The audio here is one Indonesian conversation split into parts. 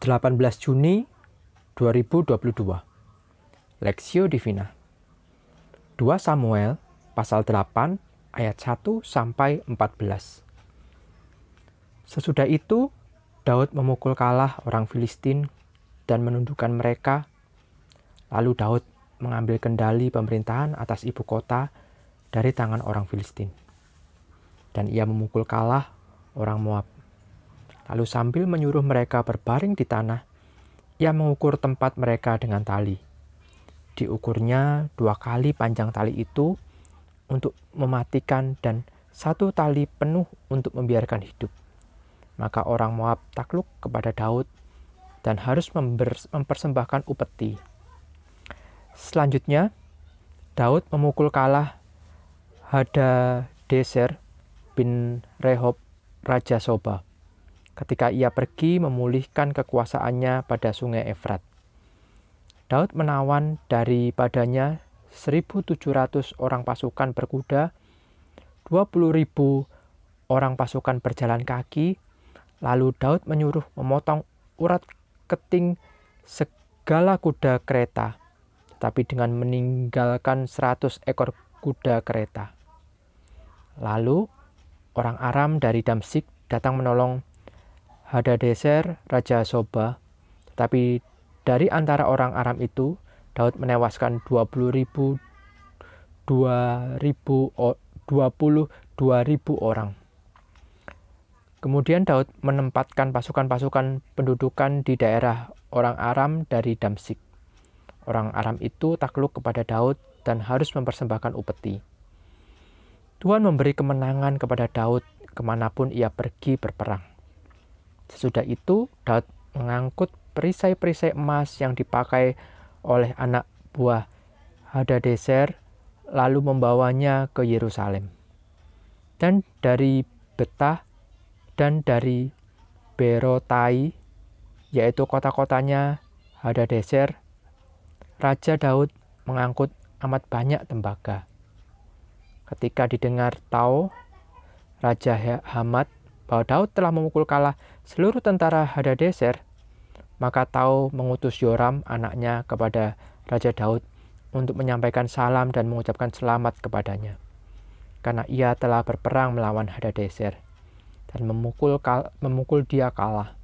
18 Juni 2022 Lexio Divina. 2 Samuel pasal 8 ayat 1 sampai 14 Sesudah itu Daud memukul kalah orang Filistin dan menundukkan mereka. Lalu Daud mengambil kendali pemerintahan atas ibu kota dari tangan orang Filistin. Dan ia memukul kalah orang Moab Lalu sambil menyuruh mereka berbaring di tanah, ia mengukur tempat mereka dengan tali. Diukurnya dua kali panjang tali itu untuk mematikan dan satu tali penuh untuk membiarkan hidup. Maka orang Moab takluk kepada Daud dan harus mempersembahkan upeti. Selanjutnya, Daud memukul kalah Hadadeser bin Rehob Raja Soba ketika ia pergi memulihkan kekuasaannya pada sungai Efrat. Daud menawan daripadanya 1.700 orang pasukan berkuda, 20.000 orang pasukan berjalan kaki, lalu Daud menyuruh memotong urat keting segala kuda kereta, tetapi dengan meninggalkan 100 ekor kuda kereta. Lalu orang Aram dari Damsik datang menolong Hadadeser, Raja Soba. Tetapi dari antara orang Aram itu, Daud menewaskan 20 ribu, 2 ribu, 22 ribu orang. Kemudian Daud menempatkan pasukan-pasukan pendudukan di daerah orang Aram dari Damsik. Orang Aram itu takluk kepada Daud dan harus mempersembahkan upeti. Tuhan memberi kemenangan kepada Daud ke mana pun ia pergi berperang. Sesudah itu, Daud mengangkut perisai-perisai emas yang dipakai oleh anak buah Hadadeser, lalu membawanya ke Yerusalem. Dan dari Betah dan dari Berotai, yaitu kota-kotanya Hadadeser, Raja Daud mengangkut amat banyak tembaga. Ketika didengar Tau, Raja Hamad bahwa Daud telah memukul kalah seluruh tentara Hadadeser, maka Tau mengutus Yoram anaknya kepada Raja Daud untuk menyampaikan salam dan mengucapkan selamat kepadanya. Karena ia telah berperang melawan Hadadeser dan memukul, kal memukul dia kalah.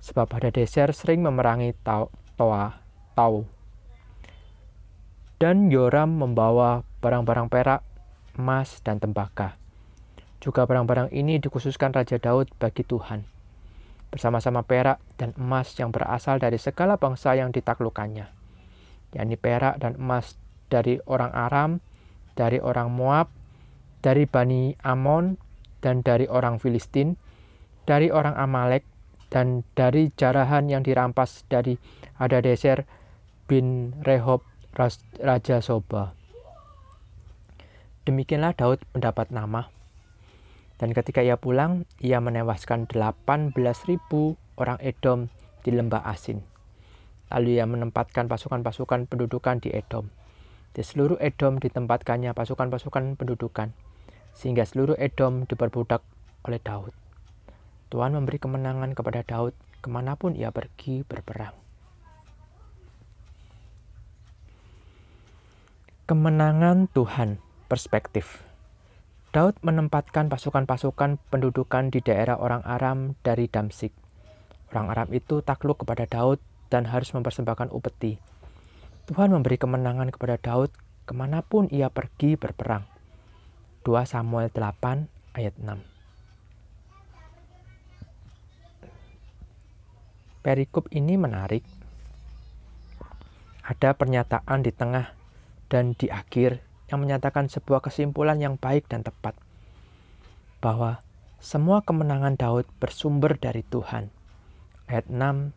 Sebab Hadadeser sering memerangi Tau, Toa, Tau. Dan Yoram membawa barang-barang perak, emas, dan tembaga juga barang-barang ini dikhususkan Raja Daud bagi Tuhan, bersama-sama perak dan emas yang berasal dari segala bangsa yang ditaklukkannya, yakni perak dan emas dari orang Aram, dari orang Moab, dari Bani Amon, dan dari orang Filistin, dari orang Amalek, dan dari jarahan yang dirampas dari Hadadeser bin Rehob Raja Soba. Demikianlah Daud mendapat nama dan ketika ia pulang, ia menewaskan 18.000 orang Edom di lembah Asin. Lalu ia menempatkan pasukan-pasukan pendudukan di Edom. Di seluruh Edom ditempatkannya pasukan-pasukan pendudukan, sehingga seluruh Edom diperbudak oleh Daud. Tuhan memberi kemenangan kepada Daud ke mana pun ia pergi berperang. Kemenangan Tuhan, perspektif. Daud menempatkan pasukan-pasukan pendudukan di daerah orang Aram dari Damsik. Orang Aram itu takluk kepada Daud dan harus mempersembahkan upeti. Tuhan memberi kemenangan kepada Daud ke mana pun ia pergi berperang. 2 Samuel 8 ayat 6 Perikop ini menarik. Ada pernyataan di tengah dan di akhir yang menyatakan sebuah kesimpulan yang baik dan tepat bahwa semua kemenangan Daud bersumber dari Tuhan. Ayat 6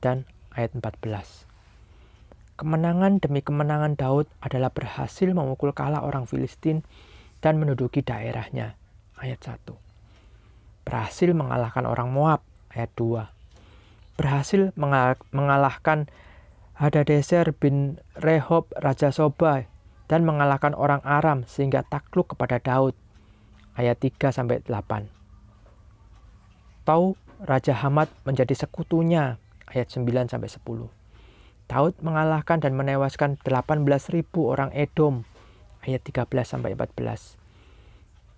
dan ayat 14. Kemenangan demi kemenangan Daud adalah berhasil memukul kalah orang Filistin dan menduduki daerahnya. Ayat 1. Berhasil mengalahkan orang Moab. Ayat 2. Berhasil mengalahkan Hadadeser bin Rehob Raja Sobai dan mengalahkan orang Aram sehingga takluk kepada Daud. Ayat 3 sampai 8. Tahu Raja Hamad menjadi sekutunya ayat 9 sampai 10. Daud mengalahkan dan menewaskan 18.000 orang Edom ayat 13 sampai 14.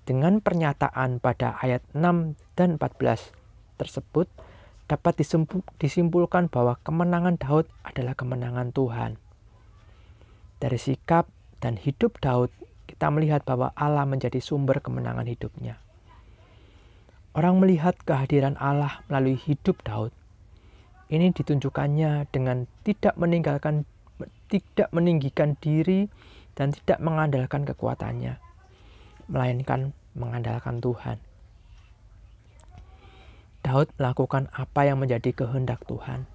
Dengan pernyataan pada ayat 6 dan 14 tersebut dapat disimpulkan bahwa kemenangan Daud adalah kemenangan Tuhan. Dari sikap dan hidup Daud, kita melihat bahwa Allah menjadi sumber kemenangan hidupnya. Orang melihat kehadiran Allah melalui hidup Daud. Ini ditunjukkannya dengan tidak meninggalkan tidak meninggikan diri dan tidak mengandalkan kekuatannya, melainkan mengandalkan Tuhan. Daud melakukan apa yang menjadi kehendak Tuhan.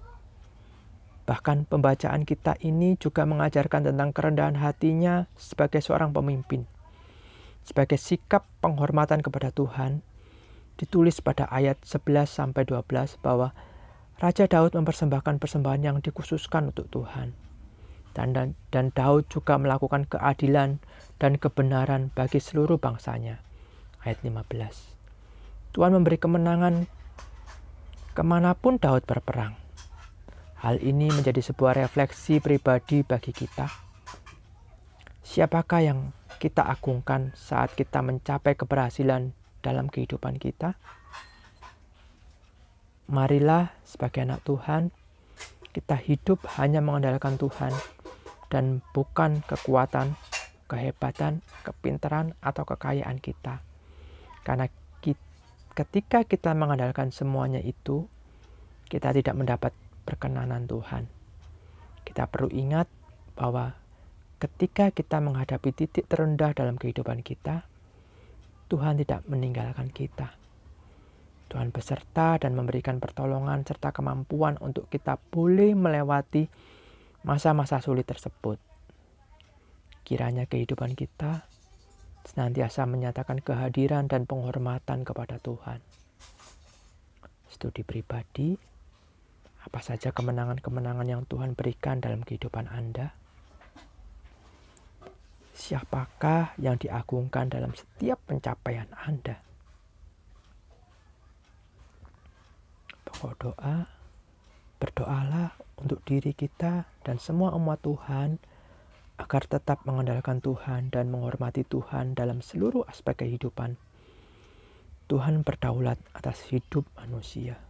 Bahkan pembacaan kita ini juga mengajarkan tentang kerendahan hatinya sebagai seorang pemimpin. Sebagai sikap penghormatan kepada Tuhan, ditulis pada ayat 11 sampai 12 bahwa Raja Daud mempersembahkan persembahan yang dikhususkan untuk Tuhan. Dan, dan, dan Daud juga melakukan keadilan dan kebenaran bagi seluruh bangsanya. Ayat 15. Tuhan memberi kemenangan ke mana pun Daud berperang. Hal ini menjadi sebuah refleksi pribadi bagi kita. Siapakah yang kita agungkan saat kita mencapai keberhasilan dalam kehidupan kita. Marilah sebagai anak Tuhan, kita hidup hanya mengandalkan Tuhan dan bukan kekuatan, kehebatan, kepintaran, atau kekayaan kita. Karena ketika kita mengandalkan semuanya itu, kita tidak mendapat perkenanan Tuhan. Kita perlu ingat bahwa ketika kita menghadapi titik terendah dalam kehidupan kita, Tuhan tidak meninggalkan kita. Tuhan beserta dan memberikan pertolongan serta kemampuan untuk kita boleh melewati masa-masa sulit tersebut. Kiranya kehidupan kita senantiasa menyatakan kehadiran dan penghormatan kepada Tuhan. Studi pribadi, apa saja kemenangan-kemenangan yang Tuhan berikan dalam kehidupan Anda? siapakah yang diagungkan dalam setiap pencapaian Anda. Pokok doa, berdoalah untuk diri kita dan semua umat Tuhan agar tetap mengandalkan Tuhan dan menghormati Tuhan dalam seluruh aspek kehidupan. Tuhan berdaulat atas hidup manusia.